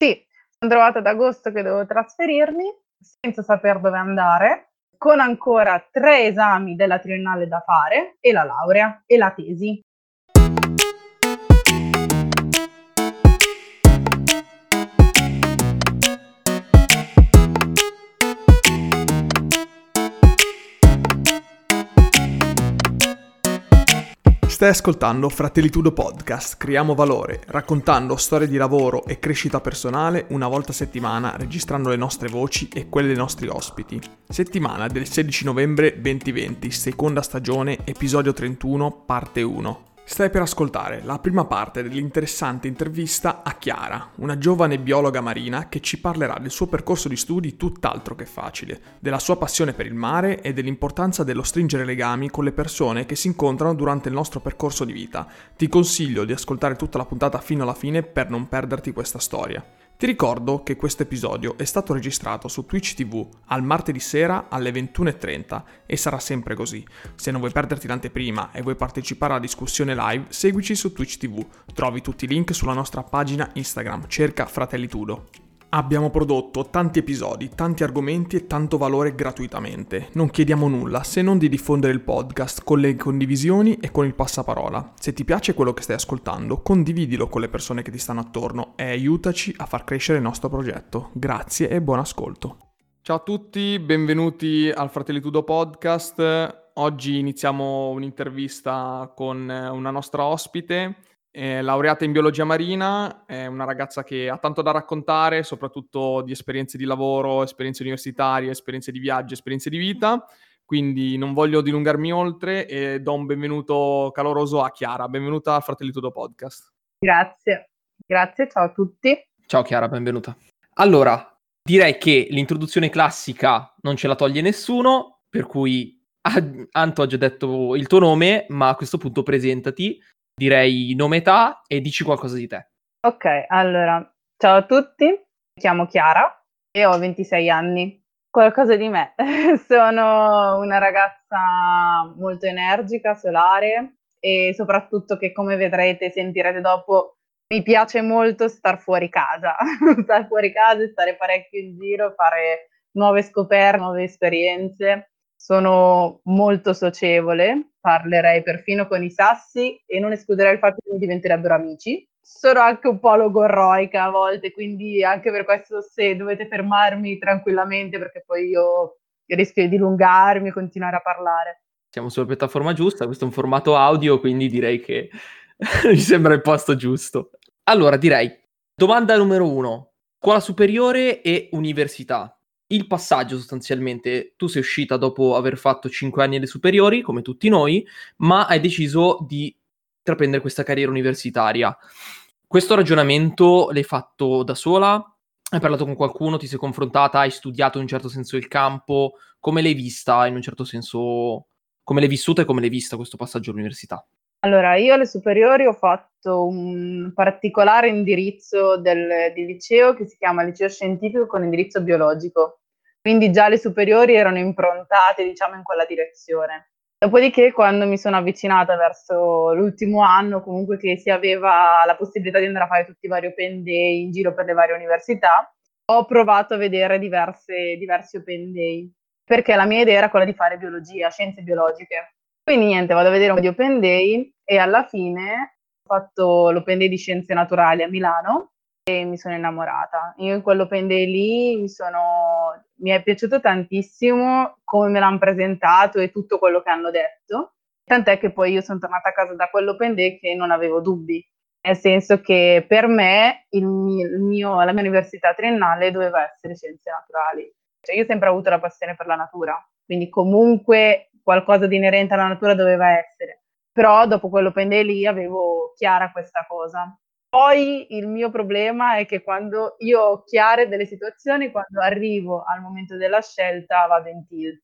Sì, sono trovata ad agosto che devo trasferirmi senza saper dove andare, con ancora tre esami della triennale da fare e la laurea e la tesi. Stai ascoltando Fratellitudo Podcast, creiamo valore, raccontando storie di lavoro e crescita personale una volta a settimana, registrando le nostre voci e quelle dei nostri ospiti. Settimana del 16 novembre 2020, seconda stagione, episodio 31, parte 1. Stai per ascoltare la prima parte dell'interessante intervista a Chiara, una giovane biologa marina che ci parlerà del suo percorso di studi tutt'altro che facile, della sua passione per il mare e dell'importanza dello stringere legami con le persone che si incontrano durante il nostro percorso di vita. Ti consiglio di ascoltare tutta la puntata fino alla fine per non perderti questa storia. Ti ricordo che questo episodio è stato registrato su Twitch TV al martedì sera alle 21.30 e sarà sempre così. Se non vuoi perderti l'anteprima e vuoi partecipare alla discussione live, seguici su Twitch TV. Trovi tutti i link sulla nostra pagina Instagram, cerca Fratelli Tudo. Abbiamo prodotto tanti episodi, tanti argomenti e tanto valore gratuitamente. Non chiediamo nulla se non di diffondere il podcast con le condivisioni e con il passaparola. Se ti piace quello che stai ascoltando, condividilo con le persone che ti stanno attorno e aiutaci a far crescere il nostro progetto. Grazie e buon ascolto. Ciao a tutti, benvenuti al Fratelli Tudo Podcast. Oggi iniziamo un'intervista con una nostra ospite è laureata in biologia marina, è una ragazza che ha tanto da raccontare, soprattutto di esperienze di lavoro, esperienze universitarie, esperienze di viaggio, esperienze di vita. Quindi non voglio dilungarmi oltre e do un benvenuto caloroso a Chiara. Benvenuta al Fratelli Tutto Podcast. Grazie, grazie, ciao a tutti. Ciao Chiara, benvenuta. Allora, direi che l'introduzione classica non ce la toglie nessuno, per cui Anto ha già detto il tuo nome, ma a questo punto presentati direi nome e età e dici qualcosa di te. Ok, allora, ciao a tutti, mi chiamo Chiara e ho 26 anni. Qualcosa di me. Sono una ragazza molto energica, solare e soprattutto che come vedrete e sentirete dopo mi piace molto star fuori casa, star fuori casa, stare parecchio in giro, fare nuove scoperte, nuove esperienze sono molto socievole, parlerei perfino con i sassi e non escluderei il fatto che mi diventerebbero amici. Sono anche un po' logorroica a volte, quindi anche per questo se dovete fermarmi tranquillamente perché poi io rischio di dilungarmi e continuare a parlare. Siamo sulla piattaforma giusta, questo è un formato audio, quindi direi che mi sembra il posto giusto. Allora, direi, domanda numero uno, scuola superiore e università il passaggio sostanzialmente, tu sei uscita dopo aver fatto 5 anni alle superiori, come tutti noi, ma hai deciso di intraprendere questa carriera universitaria. Questo ragionamento l'hai fatto da sola? Hai parlato con qualcuno, ti sei confrontata, hai studiato in un certo senso il campo? Come l'hai vista in un certo senso? Come l'hai vissuta e come l'hai vista questo passaggio all'università? Allora, io alle superiori ho fatto un particolare indirizzo del, di liceo che si chiama liceo scientifico con indirizzo biologico, quindi già le superiori erano improntate, diciamo, in quella direzione. Dopodiché, quando mi sono avvicinata verso l'ultimo anno, comunque che si aveva la possibilità di andare a fare tutti i vari open day in giro per le varie università, ho provato a vedere diverse, diversi open day, perché la mia idea era quella di fare biologia, scienze biologiche. Quindi niente, vado a vedere un po' di open day e alla fine ho fatto l'open day di scienze naturali a Milano e mi sono innamorata. Io in quell'open day lì mi, sono, mi è piaciuto tantissimo come me l'hanno presentato e tutto quello che hanno detto. Tant'è che poi io sono tornata a casa da quell'open day che non avevo dubbi, nel senso che per me il mio, la mia università triennale doveva essere scienze naturali. Cioè io ho sempre avuto la passione per la natura, quindi comunque qualcosa di inerente alla natura doveva essere. Però dopo quell'open day lì avevo chiara questa cosa. Poi il mio problema è che quando io ho chiare delle situazioni, quando arrivo al momento della scelta vado in tilt,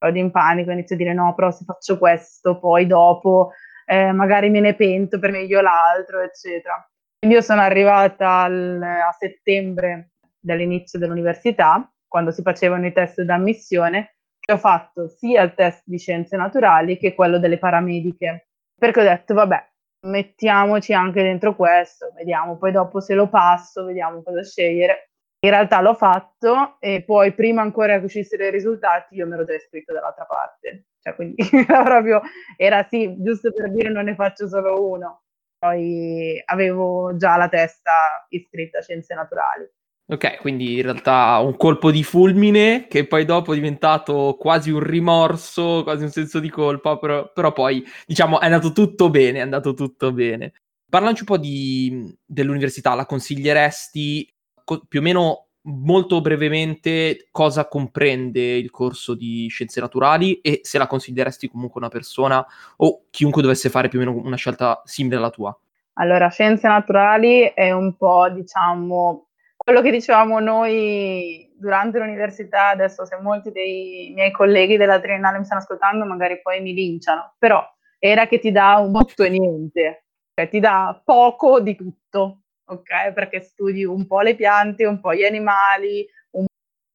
vado in panico, inizio a dire no, però se faccio questo, poi dopo eh, magari me ne pento per meglio l'altro, eccetera. Quindi io sono arrivata al, a settembre dall'inizio dell'università, quando si facevano i test d'ammissione, ho fatto sia il test di scienze naturali che quello delle paramediche, perché ho detto, vabbè, mettiamoci anche dentro questo, vediamo, poi dopo se lo passo, vediamo cosa scegliere. In realtà l'ho fatto e poi prima ancora che uscissero i risultati io mi ero già iscritto dall'altra parte. Cioè, quindi era proprio, era sì, giusto per dire non ne faccio solo uno. Poi avevo già la testa iscritta a scienze naturali. Ok, quindi in realtà un colpo di fulmine che poi dopo è diventato quasi un rimorso, quasi un senso di colpa, però, però poi diciamo è andato tutto bene, è andato tutto bene. Parlaci un po' di, dell'università, la consiglieresti co- più o meno molto brevemente cosa comprende il corso di scienze naturali e se la consiglieresti comunque una persona o chiunque dovesse fare più o meno una scelta simile alla tua? Allora, scienze naturali è un po', diciamo, quello che dicevamo noi durante l'università, adesso se molti dei miei colleghi della triennale mi stanno ascoltando, magari poi mi linciano, però era che ti dà un botto e niente, cioè ti dà poco di tutto, ok? Perché studi un po' le piante, un po' gli animali, un,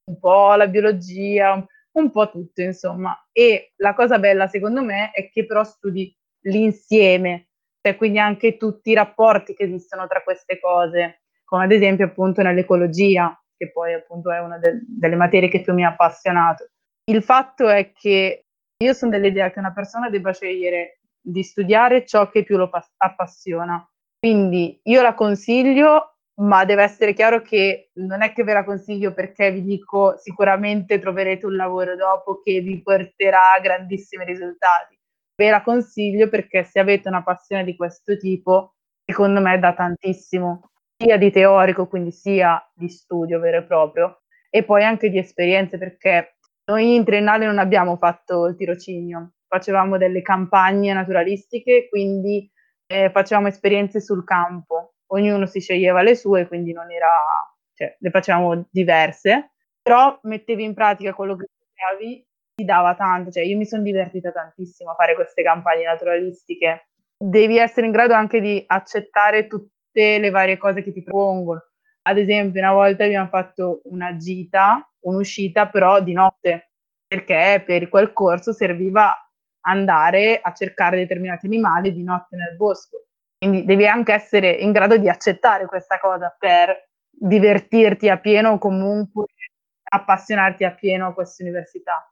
un po' la biologia, un, un po' tutto, insomma. E la cosa bella, secondo me, è che però studi l'insieme, cioè quindi anche tutti i rapporti che esistono tra queste cose come ad esempio appunto nell'ecologia, che poi appunto è una de- delle materie che più mi ha appassionato. Il fatto è che io sono dell'idea che una persona debba scegliere di studiare ciò che più lo pa- appassiona. Quindi io la consiglio, ma deve essere chiaro che non è che ve la consiglio perché vi dico sicuramente troverete un lavoro dopo che vi porterà grandissimi risultati. Ve la consiglio perché se avete una passione di questo tipo, secondo me dà tantissimo sia di teorico, quindi sia di studio vero e proprio, e poi anche di esperienze, perché noi in triennale non abbiamo fatto il tirocinio, facevamo delle campagne naturalistiche, quindi eh, facevamo esperienze sul campo, ognuno si sceglieva le sue, quindi non era, cioè, le facevamo diverse, però mettevi in pratica quello che studiavi, ti dava tanto, cioè io mi sono divertita tantissimo a fare queste campagne naturalistiche. Devi essere in grado anche di accettare tutti tutte le varie cose che ti propongono. Ad esempio, una volta abbiamo fatto una gita, un'uscita però di notte, perché per quel corso serviva andare a cercare determinati animali di notte nel bosco. Quindi devi anche essere in grado di accettare questa cosa per divertirti a pieno o comunque appassionarti a pieno a questa università.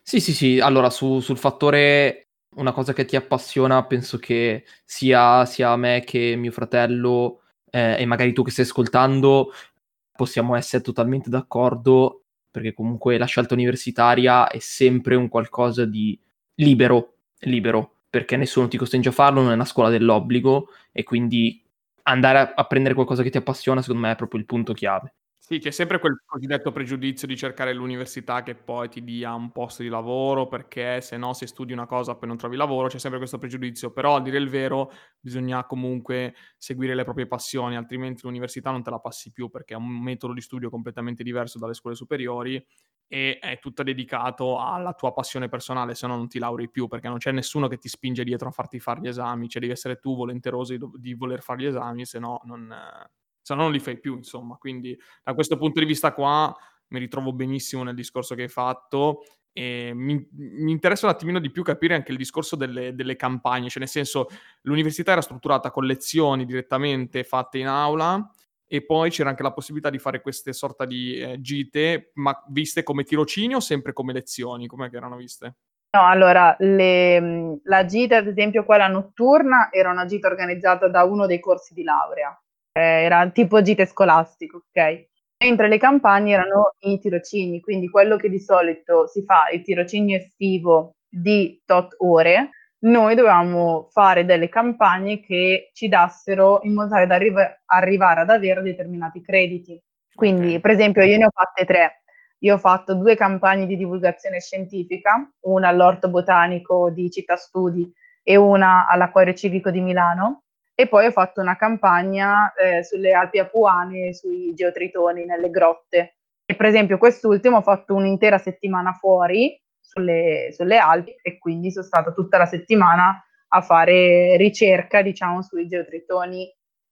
Sì, sì, sì. Allora, su, sul fattore una cosa che ti appassiona, penso che sia, sia me che mio fratello eh, e magari tu che stai ascoltando possiamo essere totalmente d'accordo perché comunque la scelta universitaria è sempre un qualcosa di libero, libero, perché nessuno ti costringe a farlo, non è una scuola dell'obbligo e quindi andare a, a prendere qualcosa che ti appassiona secondo me è proprio il punto chiave. Sì, c'è sempre quel cosiddetto pregiudizio di cercare l'università che poi ti dia un posto di lavoro, perché se no se studi una cosa poi non trovi lavoro, c'è sempre questo pregiudizio, però a dire il vero bisogna comunque seguire le proprie passioni, altrimenti l'università non te la passi più perché è un metodo di studio completamente diverso dalle scuole superiori e è tutto dedicato alla tua passione personale, se no non ti lauri più, perché non c'è nessuno che ti spinge dietro a farti fare gli esami, cioè devi essere tu volenteroso di, di voler fare gli esami, se no non se no non li fai più, insomma. Quindi da questo punto di vista qua mi ritrovo benissimo nel discorso che hai fatto e mi, mi interessa un attimino di più capire anche il discorso delle, delle, campagne, cioè nel senso l'università era strutturata con lezioni direttamente fatte in aula e poi c'era anche la possibilità di fare queste sorta di eh, gite, ma viste come tirocinio o sempre come lezioni? Com'è che erano viste? No, allora, le, la gita, ad esempio quella notturna, era una gita organizzata da uno dei corsi di laurea eh, era tipo gite scolastico, ok? Mentre le campagne erano i tirocini, quindi quello che di solito si fa, il tirocinio estivo di tot ore, noi dovevamo fare delle campagne che ci dassero in modo tale da arri- arrivare ad avere determinati crediti. Quindi, per esempio, io ne ho fatte tre. Io ho fatto due campagne di divulgazione scientifica, una all'Orto Botanico di Città Studi e una all'Acquario Civico di Milano, e poi ho fatto una campagna eh, sulle Alpi Apuane, sui geotritoni nelle grotte. E per esempio quest'ultimo ho fatto un'intera settimana fuori sulle, sulle Alpi e quindi sono stata tutta la settimana a fare ricerca, diciamo, sui geotritoni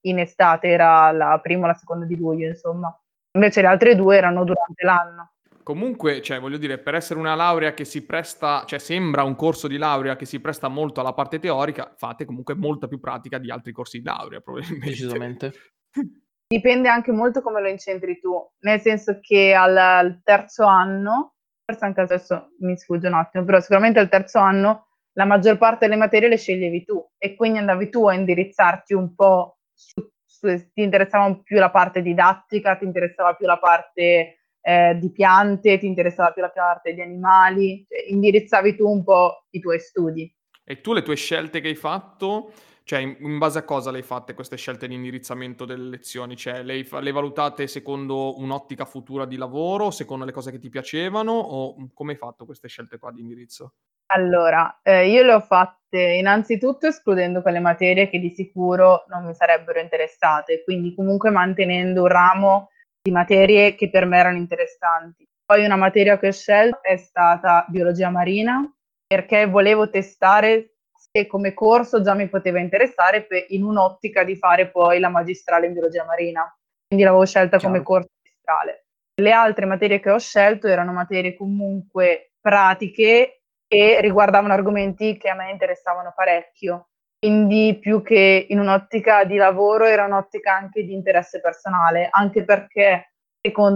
in estate, era la prima o la seconda di luglio, insomma. Invece le altre due erano durante l'anno. Comunque, cioè, voglio dire, per essere una laurea che si presta, cioè sembra un corso di laurea che si presta molto alla parte teorica, fate comunque molta più pratica di altri corsi di laurea, probabilmente. Decisamente. Dipende anche molto come lo incentri tu, nel senso che al, al terzo anno, forse anche adesso mi sfugge un attimo, però sicuramente al terzo anno la maggior parte delle materie le sceglievi tu e quindi andavi tu a indirizzarti un po' su, su ti interessava più la parte didattica, ti interessava più la parte eh, di piante, ti interessava più la parte di animali, cioè, indirizzavi tu un po' i tuoi studi. E tu le tue scelte che hai fatto, cioè in, in base a cosa le hai fatte queste scelte di indirizzamento delle lezioni? Cioè le hai valutate secondo un'ottica futura di lavoro, secondo le cose che ti piacevano o come hai fatto queste scelte qua di indirizzo? Allora, eh, io le ho fatte innanzitutto escludendo quelle materie che di sicuro non mi sarebbero interessate, quindi comunque mantenendo un ramo di materie che per me erano interessanti. Poi una materia che ho scelto è stata biologia marina perché volevo testare se come corso già mi poteva interessare per, in un'ottica di fare poi la magistrale in biologia marina. Quindi l'avevo scelta Ciao. come corso magistrale. Le altre materie che ho scelto erano materie comunque pratiche e riguardavano argomenti che a me interessavano parecchio. Quindi più che in un'ottica di lavoro era un'ottica anche di interesse personale, anche perché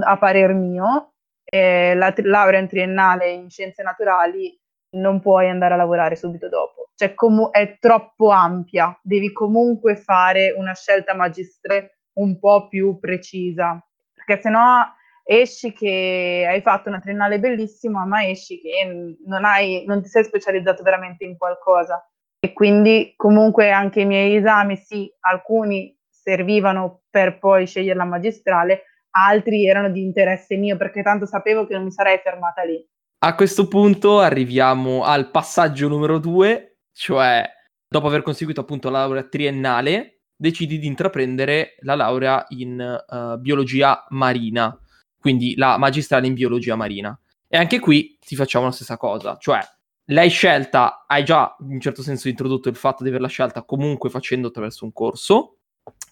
a parer mio eh, la tri- laurea in triennale in scienze naturali non puoi andare a lavorare subito dopo, cioè com- è troppo ampia, devi comunque fare una scelta magistrale un po' più precisa, perché sennò esci che hai fatto una triennale bellissima, ma esci che non, hai, non ti sei specializzato veramente in qualcosa e quindi comunque anche i miei esami, sì, alcuni servivano per poi scegliere la magistrale, altri erano di interesse mio perché tanto sapevo che non mi sarei fermata lì. A questo punto arriviamo al passaggio numero due, cioè dopo aver conseguito appunto la laurea triennale, decidi di intraprendere la laurea in uh, biologia marina, quindi la magistrale in biologia marina. E anche qui ti facciamo la stessa cosa, cioè l'hai scelta, hai già in un certo senso introdotto il fatto di averla scelta comunque facendo attraverso un corso.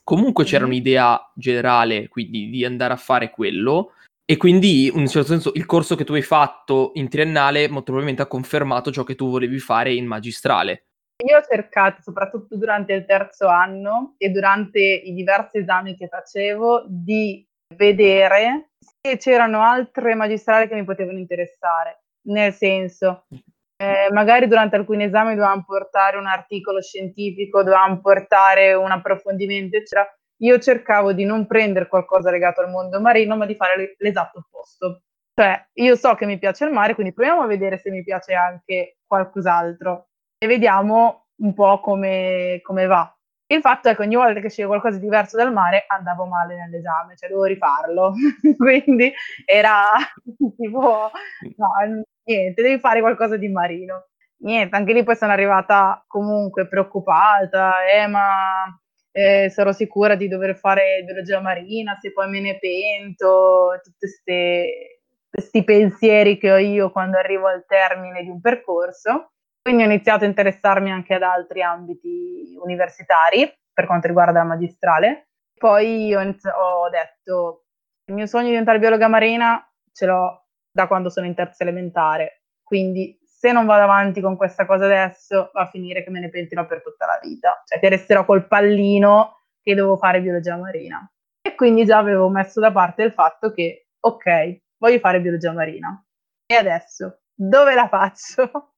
Comunque c'era mm-hmm. un'idea generale, quindi di andare a fare quello. E quindi, in un certo senso, il corso che tu hai fatto in triennale molto probabilmente ha confermato ciò che tu volevi fare in magistrale. Io ho cercato, soprattutto durante il terzo anno e durante i diversi esami che facevo, di vedere se c'erano altre magistrali che mi potevano interessare. Nel senso, eh, magari durante alcuni esami dovevamo portare un articolo scientifico, dovevamo portare un approfondimento, eccetera. Io cercavo di non prendere qualcosa legato al mondo marino, ma di fare l'esatto opposto. Cioè, io so che mi piace il mare, quindi proviamo a vedere se mi piace anche qualcos'altro e vediamo un po' come, come va. Il fatto è che ogni volta che sceglievo qualcosa di diverso dal mare andavo male nell'esame, cioè dovevo rifarlo. quindi era tipo, no, niente, devi fare qualcosa di marino. Niente, anche lì poi sono arrivata comunque preoccupata, eh, ma eh, sarò sicura di dover fare biologia marina, se poi me ne pento, tutti questi pensieri che ho io quando arrivo al termine di un percorso. Quindi ho iniziato a interessarmi anche ad altri ambiti universitari per quanto riguarda la magistrale. Poi ho, inizi- ho detto, il mio sogno di diventare biologa marina ce l'ho da quando sono in terza elementare. Quindi se non vado avanti con questa cosa adesso, va a finire che me ne pentirò per tutta la vita. Cioè che resterò col pallino che devo fare biologia marina. E quindi già avevo messo da parte il fatto che, ok, voglio fare biologia marina. E adesso, dove la faccio?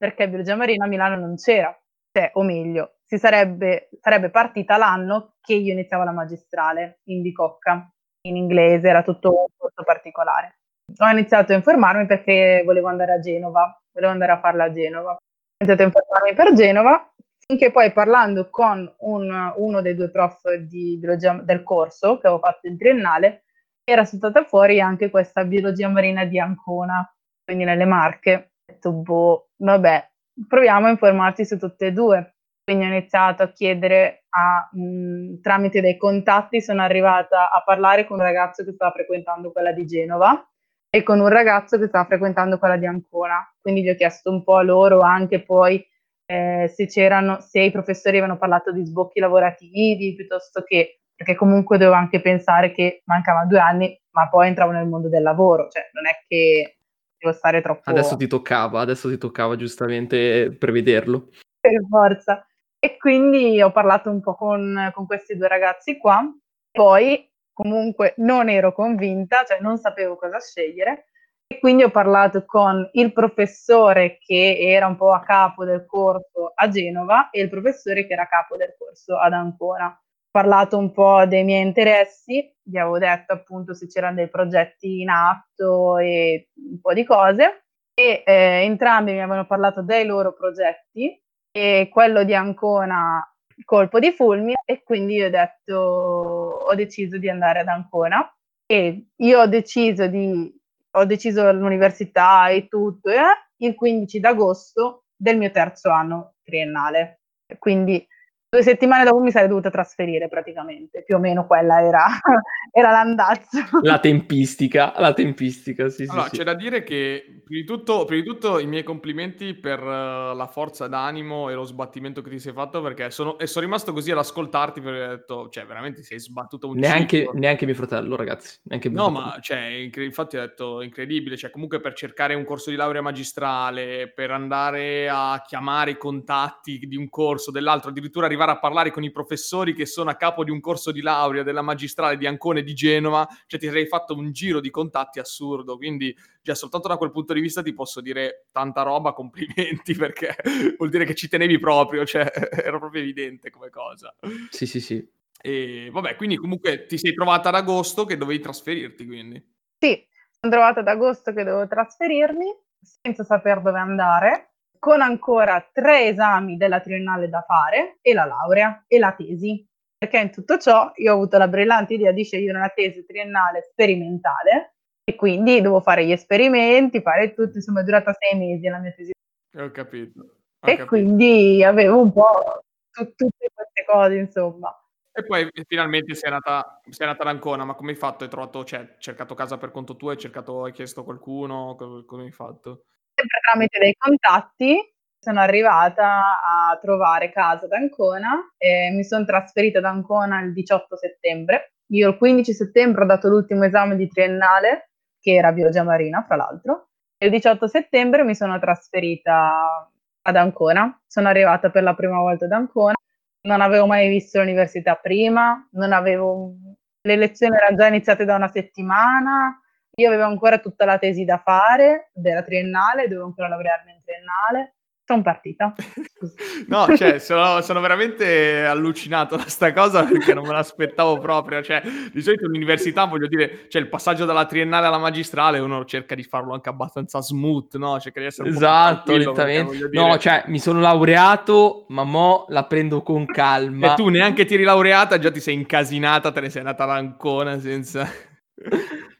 Perché biologia marina a Milano non c'era. Cioè, o meglio, si sarebbe, sarebbe partita l'anno che io iniziavo la magistrale in Bicocca, in inglese, era tutto un corso particolare ho iniziato a informarmi perché volevo andare a Genova, volevo andare a farla a Genova. Ho iniziato a informarmi per Genova, finché poi parlando con un, uno dei due prof di biologia del corso che avevo fatto in triennale, era saltata fuori anche questa biologia marina di Ancona, quindi nelle Marche. Ho detto, boh, vabbè, proviamo a informarci su tutte e due. Quindi ho iniziato a chiedere a, mh, tramite dei contatti, sono arrivata a parlare con un ragazzo che stava frequentando quella di Genova e con un ragazzo che stava frequentando quella di Ancona. Quindi gli ho chiesto un po' a loro anche poi eh, se c'erano, se i professori avevano parlato di sbocchi lavorativi piuttosto che perché comunque dovevo anche pensare che mancavano due anni, ma poi entravo nel mondo del lavoro, cioè non è che devo stare troppo... Adesso ti toccava, adesso ti toccava giustamente prevederlo. Per forza. E quindi ho parlato un po' con, con questi due ragazzi qua, poi comunque non ero convinta, cioè non sapevo cosa scegliere, e quindi ho parlato con il professore che era un po' a capo del corso a Genova e il professore che era a capo del corso ad Ancona. Parlato un po' dei miei interessi, gli avevo detto appunto se c'erano dei progetti in atto e un po' di cose e eh, entrambi mi avevano parlato dei loro progetti e quello di Ancona colpo di fulmine e quindi ho detto ho deciso di andare ad Ancona. E io ho deciso di ho deciso l'università e tutto eh, il 15 d'agosto del mio terzo anno triennale. Quindi due settimane dopo mi sarei dovuta trasferire praticamente, più o meno quella era, era l'andazzo. La tempistica, la tempistica, sì, allora, sì, c'è sì. da dire che prima di, tutto, prima di tutto i miei complimenti per uh, la forza d'animo e lo sbattimento che ti sei fatto perché sono, e sono rimasto così ad ascoltarti perché ho detto, cioè veramente sei sbattuto un neanche, neanche mio fratello ragazzi. Neanche mio no fratello. ma cioè, incre- infatti ho detto incredibile, cioè comunque per cercare un corso di laurea magistrale, per andare a chiamare i contatti di un corso, dell'altro, addirittura arrivare arrivare a parlare con i professori che sono a capo di un corso di laurea della magistrale di Ancone di Genova, cioè ti sarei fatto un giro di contatti assurdo, quindi già soltanto da quel punto di vista ti posso dire tanta roba, complimenti, perché vuol dire che ci tenevi proprio, cioè era proprio evidente come cosa. Sì, sì, sì. E vabbè, quindi comunque ti sei trovata ad agosto che dovevi trasferirti, quindi. Sì, sono trovata ad agosto che dovevo trasferirmi senza sapere dove andare con ancora tre esami della triennale da fare e la laurea e la tesi. Perché in tutto ciò io ho avuto la brillante idea di scegliere una tesi triennale sperimentale e quindi devo fare gli esperimenti, fare tutto, insomma è durata sei mesi la mia tesi. Ho capito. Ho e capito. quindi avevo un po' t- tutte queste cose, insomma. E poi finalmente sei andata, sei andata ad Ancona, ma come hai fatto? Hai trovato, cioè, cercato casa per conto tuo, hai cercato, hai chiesto a qualcuno, come hai fatto? Sempre tramite dei contatti sono arrivata a trovare casa ad Ancona e mi sono trasferita ad Ancona il 18 settembre. Io il 15 settembre ho dato l'ultimo esame di triennale, che era biologia marina, fra l'altro, e il 18 settembre mi sono trasferita ad Ancona. Sono arrivata per la prima volta ad Ancona. Non avevo mai visto l'università prima, avevo... le lezioni erano già iniziate da una settimana, io avevo ancora tutta la tesi da fare della triennale, dovevo ancora laurearmi in triennale. Sono partita. no, cioè, sono, sono, veramente allucinato da sta cosa perché non me l'aspettavo proprio. Cioè, di solito all'università, voglio dire, cioè, il passaggio dalla triennale alla magistrale, uno cerca di farlo anche abbastanza smooth, no? Cerca di essere esatto, lentamente. Dire... No, cioè, mi sono laureato, ma mo la prendo con calma. E tu neanche ti eri laureata, già ti sei incasinata, te ne sei andata all'ancona senza...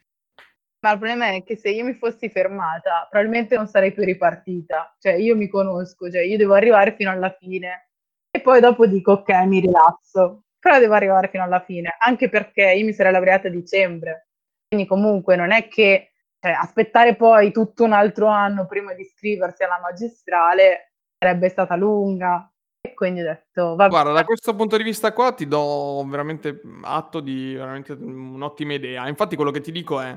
Ma il problema è che se io mi fossi fermata, probabilmente non sarei più ripartita. Cioè, io mi conosco, cioè io devo arrivare fino alla fine. E poi dopo dico, ok, mi rilasso. Però devo arrivare fino alla fine, anche perché io mi sarei laureata a dicembre. Quindi comunque non è che cioè, aspettare poi tutto un altro anno prima di iscriversi alla magistrale sarebbe stata lunga. E quindi ho detto, va Guarda, da questo punto di vista qua ti do veramente atto di veramente un'ottima idea. Infatti quello che ti dico è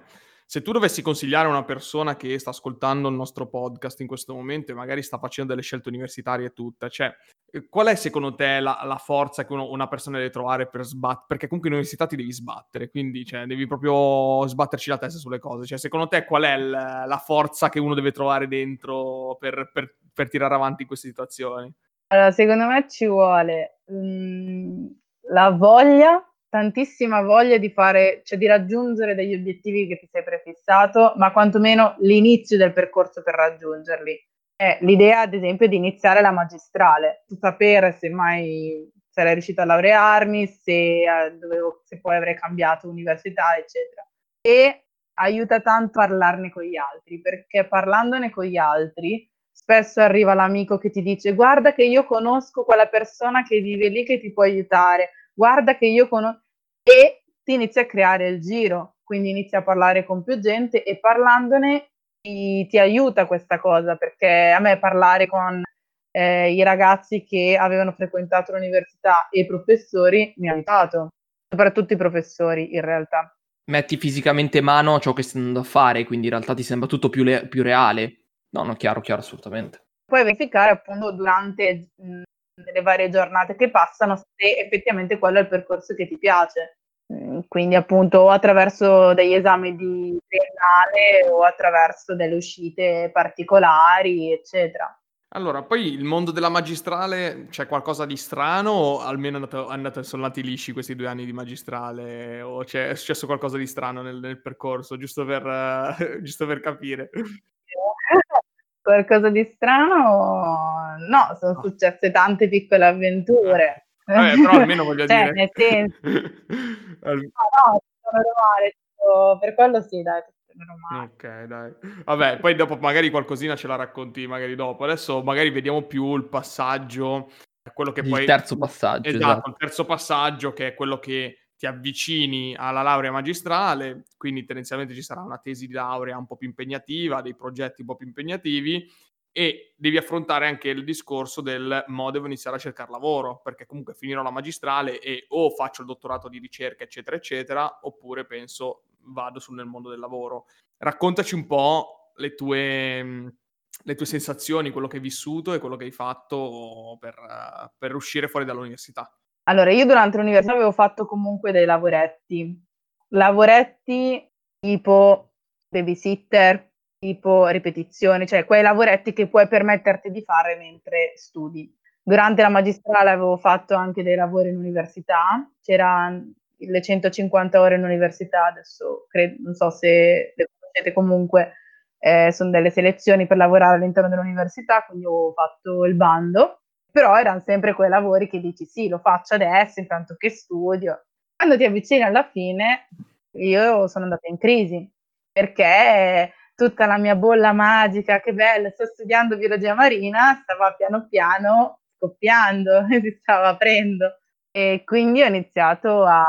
se tu dovessi consigliare a una persona che sta ascoltando il nostro podcast in questo momento e magari sta facendo delle scelte universitarie e cioè, eh, qual è secondo te la, la forza che uno, una persona deve trovare per sbattere? Perché comunque in università ti devi sbattere, quindi cioè, devi proprio sbatterci la testa sulle cose. Cioè, secondo te qual è l- la forza che uno deve trovare dentro per, per, per tirare avanti in queste situazioni? Allora, secondo me ci vuole mh, mm, la voglia tantissima voglia di fare, cioè di raggiungere degli obiettivi che ti sei prefissato, ma quantomeno l'inizio del percorso per raggiungerli. È l'idea, ad esempio, di iniziare la magistrale, sapere se mai sarei riuscita a laurearmi, se, eh, dovevo, se poi avrei cambiato università, eccetera. E aiuta tanto a parlarne con gli altri, perché parlandone con gli altri spesso arriva l'amico che ti dice guarda che io conosco quella persona che vive lì che ti può aiutare, guarda che io conosco e ti inizi a creare il giro, quindi inizi a parlare con più gente e parlandone ti, ti aiuta questa cosa, perché a me parlare con eh, i ragazzi che avevano frequentato l'università e i professori mi ha aiutato. soprattutto i professori in realtà. Metti fisicamente mano a ciò che stai andando a fare, quindi in realtà ti sembra tutto più, le- più reale. No, no, chiaro, chiaro, assolutamente. Puoi verificare appunto durante mh, le varie giornate che passano se effettivamente quello è il percorso che ti piace. Mm, quindi appunto o attraverso degli esami di triennale o attraverso delle uscite particolari, eccetera. Allora, poi il mondo della magistrale c'è qualcosa di strano o almeno andato, andato- sono andati lisci questi due anni di magistrale o c'è, è successo qualcosa di strano nel, nel percorso, giusto per, eh, giusto per capire? Qualcosa di strano? No, sono successe tante piccole avventure. Vabbè, però almeno voglio Cioè, dire... nel senso, Al- no, no, sono normale, tipo, per quello sì, dai, normale. Ok, dai. Vabbè, poi dopo magari qualcosina ce la racconti magari dopo. Adesso magari vediamo più il passaggio, quello che Il poi... terzo passaggio, Esatto, esatto. il terzo passaggio che è quello che ti avvicini alla laurea magistrale, quindi tendenzialmente ci sarà una tesi di laurea un po' più impegnativa, dei progetti un po' più impegnativi e devi affrontare anche il discorso del mo devo iniziare a cercare lavoro, perché comunque finirò la magistrale e o faccio il dottorato di ricerca, eccetera, eccetera, oppure penso vado sul nel mondo del lavoro. Raccontaci un po' le tue, le tue sensazioni, quello che hai vissuto e quello che hai fatto per, per uscire fuori dall'università. Allora, io durante l'università avevo fatto comunque dei lavoretti. Lavoretti tipo babysitter, tipo ripetizioni, cioè quei lavoretti che puoi permetterti di fare mentre studi. Durante la magistrale avevo fatto anche dei lavori in università, c'erano le 150 ore in università, adesso credo, non so se le conoscete comunque, eh, sono delle selezioni per lavorare all'interno dell'università, quindi ho fatto il bando però erano sempre quei lavori che dici sì, lo faccio adesso intanto che studio. Quando ti avvicini alla fine, io sono andata in crisi perché tutta la mia bolla magica, che bella, sto studiando biologia marina, stava piano piano scoppiando, si stava aprendo. E quindi ho iniziato a,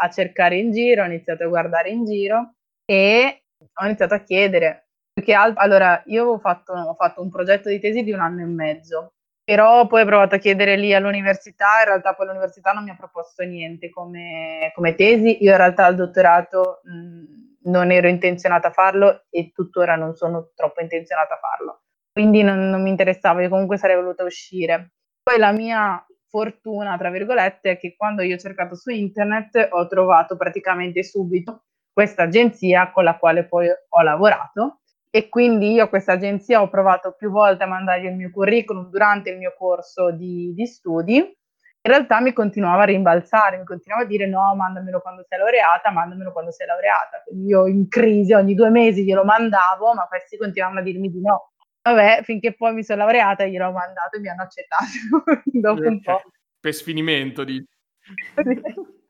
a cercare in giro, ho iniziato a guardare in giro e ho iniziato a chiedere. Perché, allora, io ho fatto, ho fatto un progetto di tesi di un anno e mezzo però poi ho provato a chiedere lì all'università, in realtà poi l'università non mi ha proposto niente come, come tesi, io in realtà al dottorato mh, non ero intenzionata a farlo e tuttora non sono troppo intenzionata a farlo, quindi non, non mi interessava, io comunque sarei voluta uscire. Poi la mia fortuna, tra virgolette, è che quando io ho cercato su internet ho trovato praticamente subito questa agenzia con la quale poi ho lavorato e quindi io a questa agenzia ho provato più volte a mandargli il mio curriculum durante il mio corso di, di, studi. In realtà mi continuava a rimbalzare, mi continuava a dire no, mandamelo quando sei laureata, mandamelo quando sei laureata. Quindi io in crisi ogni due mesi glielo mandavo, ma questi continuavano a dirmi di no. Vabbè, finché poi mi sono laureata gliel'ho mandato e mi hanno accettato dopo un po'. Per sfinimento di...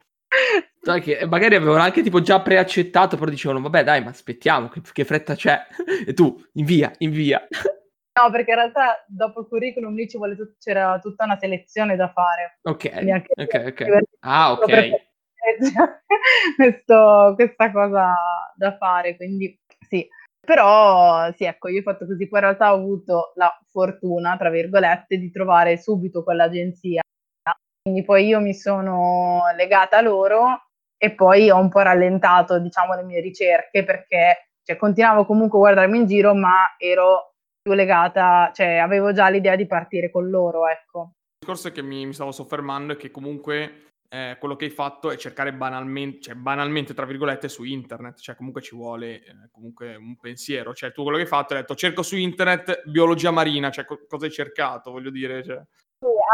Sai che magari avevano anche tipo già preaccettato, però dicevano vabbè dai, ma aspettiamo, che, che fretta c'è? e tu, invia, invia. No, perché in realtà dopo il curriculum lì tut- c'era tutta una selezione da fare. Ok, ok, ok. Ah, ok. Questo, questa cosa da fare, quindi sì. Però sì, ecco, io ho fatto così, poi in realtà ho avuto la fortuna, tra virgolette, di trovare subito quell'agenzia quindi poi io mi sono legata a loro e poi ho un po' rallentato, diciamo, le mie ricerche perché cioè, continuavo comunque a guardarmi in giro, ma ero più legata, cioè avevo già l'idea di partire con loro, ecco. Il discorso che mi, mi stavo soffermando è che comunque eh, quello che hai fatto è cercare banalmente, cioè banalmente tra virgolette su internet, cioè comunque ci vuole eh, comunque un pensiero, cioè tu quello che hai fatto hai detto cerco su internet biologia marina, cioè co- cosa hai cercato, voglio dire, cioè.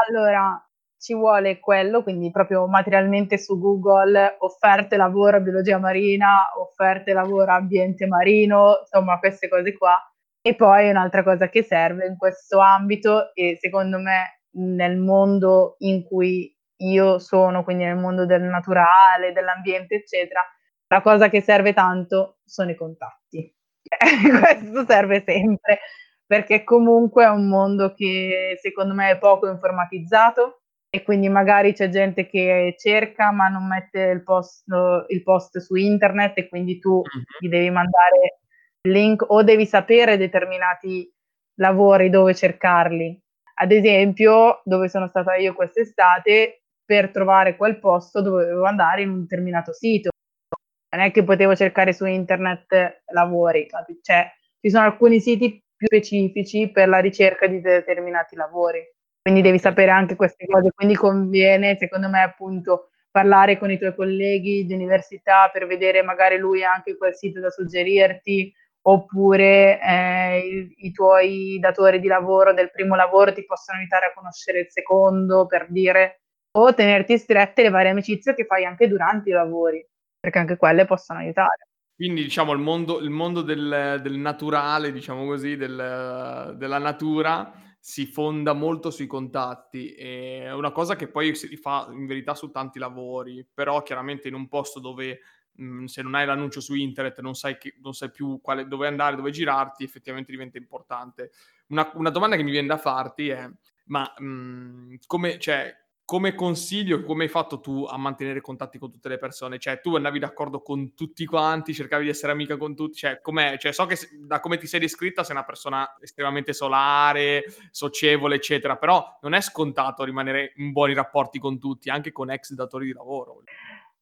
Allora, ci vuole quello, quindi proprio materialmente su Google, offerte lavoro biologia marina, offerte lavoro ambiente marino, insomma queste cose qua. E poi un'altra cosa che serve in questo ambito e secondo me nel mondo in cui io sono, quindi nel mondo del naturale, dell'ambiente, eccetera, la cosa che serve tanto sono i contatti. Questo serve sempre, perché comunque è un mondo che secondo me è poco informatizzato, e quindi magari c'è gente che cerca ma non mette il post, il post su internet e quindi tu mm-hmm. gli devi mandare il link o devi sapere determinati lavori dove cercarli. Ad esempio, dove sono stata io quest'estate, per trovare quel posto dovevo andare in un determinato sito. Non è che potevo cercare su internet lavori, cioè ci sono alcuni siti più specifici per la ricerca di determinati lavori. Quindi devi sapere anche queste cose, quindi conviene, secondo me, appunto, parlare con i tuoi colleghi di università per vedere magari lui anche quel sito da suggerirti, oppure eh, i, i, tuoi datori di lavoro del primo lavoro ti possono aiutare a conoscere il secondo, per dire, o tenerti strette le varie amicizie che fai anche durante i lavori, perché anche quelle possono aiutare. Quindi diciamo il mondo, il mondo del, del, naturale, diciamo così, del, della natura si fonda molto sui contatti. È una cosa che poi si fa in verità su tanti lavori, però chiaramente in un posto dove mh, mhmm, se non hai l'annuncio su internet non sai, che, non sai più quale, dove andare, dove girarti, effettivamente diventa importante. Una, una domanda che mi viene da farti è, ma mh, mhmm, come, cioè, come consiglio, come hai fatto tu a mantenere contatti con tutte le persone? Cioè, tu andavi d'accordo con tutti quanti, cercavi di essere amica con tutti? Cioè, com'è? Cioè, so che da come ti sei descritta sei una persona estremamente solare, socievole, eccetera, però non è scontato rimanere in buoni rapporti con tutti, anche con ex datori di lavoro.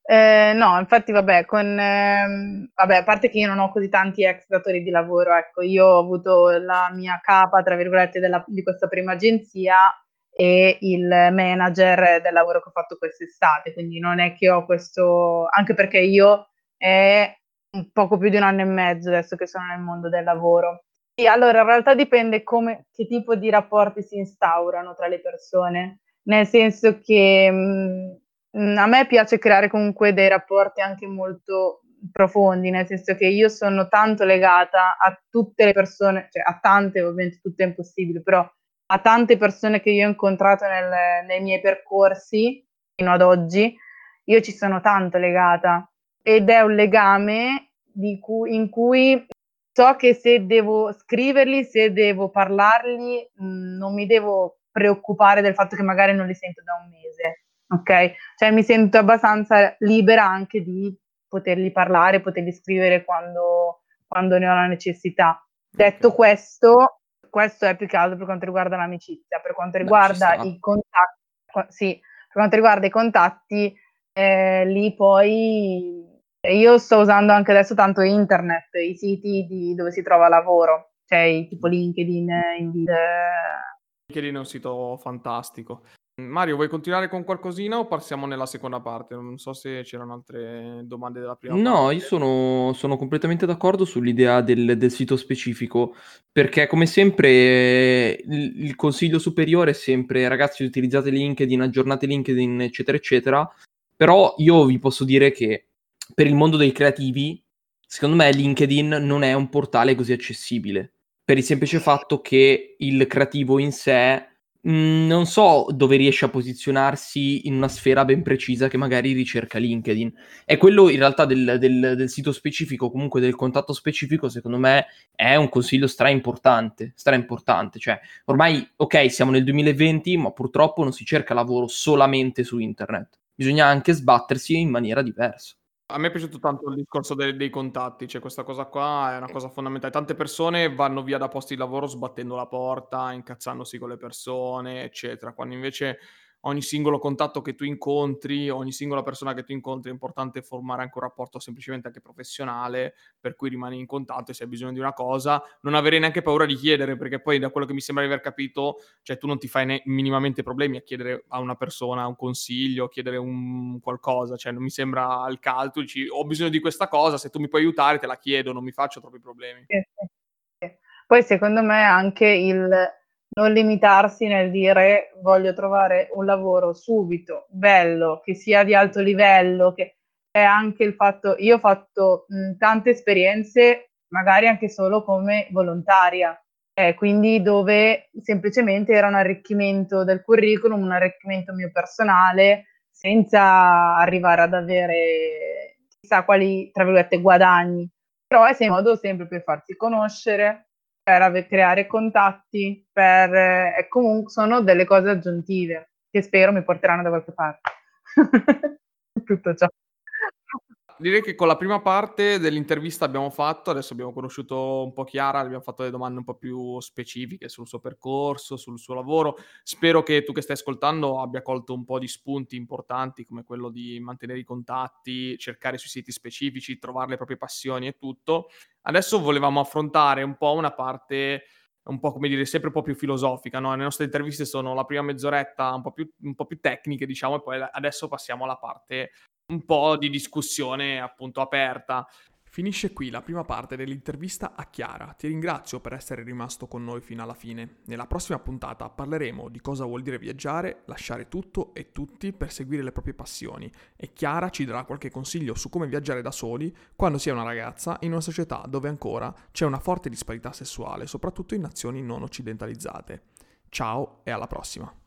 Eh, no, infatti, vabbè, con, ehm, vabbè, a parte che io non ho così tanti ex datori di lavoro, ecco, io ho avuto la mia capa, tra virgolette, della, di questa prima agenzia e il manager del lavoro che ho fatto quest'estate, quindi non è che ho questo, anche perché io è poco più di un anno e mezzo adesso che sono nel mondo del lavoro. E allora in realtà dipende come, che tipo di rapporti si instaurano tra le persone, nel senso che mh, mm, a me piace creare comunque dei rapporti anche molto profondi, nel senso che io sono tanto legata a tutte le persone, cioè a tante, ovviamente tutte è impossibile, però a tante persone che io ho incontrato nel, nei miei percorsi fino ad oggi, io ci sono tanto legata ed è un legame cui, in cui so che se devo scriverli, se devo parlarli, mh, non mi devo preoccupare del fatto che magari non li sento da un mese, ok? Cioè mi sento abbastanza libera anche di poterli parlare, poterli scrivere quando, quando ne ho la necessità. Detto questo, questo è più che altro per quanto riguarda l'amicizia, per quanto riguarda Beh, i contatti, sì, per quanto riguarda i contatti, eh, lì poi io sto usando anche adesso tanto internet, i siti di, dove si trova lavoro, cioè tipo LinkedIn, Indeed. LinkedIn è un sito fantastico. Mario, vuoi continuare con qualcosina o passiamo nella seconda parte? Non so se c'erano altre domande della prima No, parte. io sono, sono completamente d'accordo sull'idea del, del sito specifico, perché come sempre il, il consiglio superiore è sempre ragazzi utilizzate LinkedIn, aggiornate LinkedIn, eccetera, eccetera, però io vi posso dire che per il mondo dei creativi, secondo me LinkedIn non è un portale così accessibile, per il semplice fatto che il creativo in sé Mhmm, non so dove riesce a posizionarsi in una sfera ben precisa che magari ricerca LinkedIn. E quello in realtà del, del, del sito specifico, comunque del contatto specifico, secondo me è un consiglio stra importante, stra importante. Cioè, ormai, ok, siamo nel 2020, ma purtroppo non si cerca lavoro solamente su internet. Bisogna anche sbattersi in maniera diversa. A me è piaciuto tanto il discorso de dei contatti, cioè questa cosa qua è una cosa fondamentale. Tante persone vanno via da posti di lavoro sbattendo la porta, incazzandosi con le persone, eccetera, quando invece ogni singolo contatto che tu incontri, ogni singola persona che tu incontri, è importante formare anche un rapporto semplicemente anche professionale, per cui rimani in contatto e se hai bisogno di una cosa, non avere neanche paura di chiedere, perché poi da quello che mi sembra di aver capito, cioè tu non ti fai ne- minimamente problemi a chiedere a una persona un consiglio, a chiedere un qualcosa, cioè non mi sembra al tu dici ho bisogno di questa cosa, se tu mi puoi aiutare te la chiedo, non mi faccio troppi problemi. Poi secondo me anche il non limitarsi nel dire voglio trovare un lavoro subito, bello, che sia di alto livello, che è anche il fatto, io ho fatto mh, tante esperienze, magari anche solo come volontaria, eh, quindi dove semplicemente era un arricchimento del curriculum, un arricchimento mio personale, senza arrivare ad avere chissà quali, tra virgolette, guadagni, però è un modo sempre per farsi conoscere, per creare contatti, per, eh, comunque sono delle cose aggiuntive che spero mi porteranno da qualche parte. Tutto ciò. Direi che con la prima parte dell'intervista abbiamo fatto, adesso abbiamo conosciuto un po' Chiara, abbiamo fatto delle domande un po' più specifiche sul suo percorso, sul suo lavoro. Spero che tu che stai ascoltando abbia colto un po' di spunti importanti come quello di mantenere i contatti, cercare sui siti specifici, trovare le proprie passioni e tutto. Adesso volevamo affrontare un po' una parte un po' come dire, sempre un po' più filosofica, no? Le nostre interviste sono la prima mezz'oretta un po' più, un po più tecniche, diciamo, e poi adesso passiamo alla parte un po' di discussione appunto aperta. Finisce qui la prima parte dell'intervista a Chiara. Ti ringrazio per essere rimasto con noi fino alla fine. Nella prossima puntata parleremo di cosa vuol dire viaggiare, lasciare tutto e tutti per seguire le proprie passioni e Chiara ci darà qualche consiglio su come viaggiare da soli quando si è una ragazza in una società dove ancora c'è una forte disparità sessuale, soprattutto in nazioni non occidentalizzate. Ciao e alla prossima.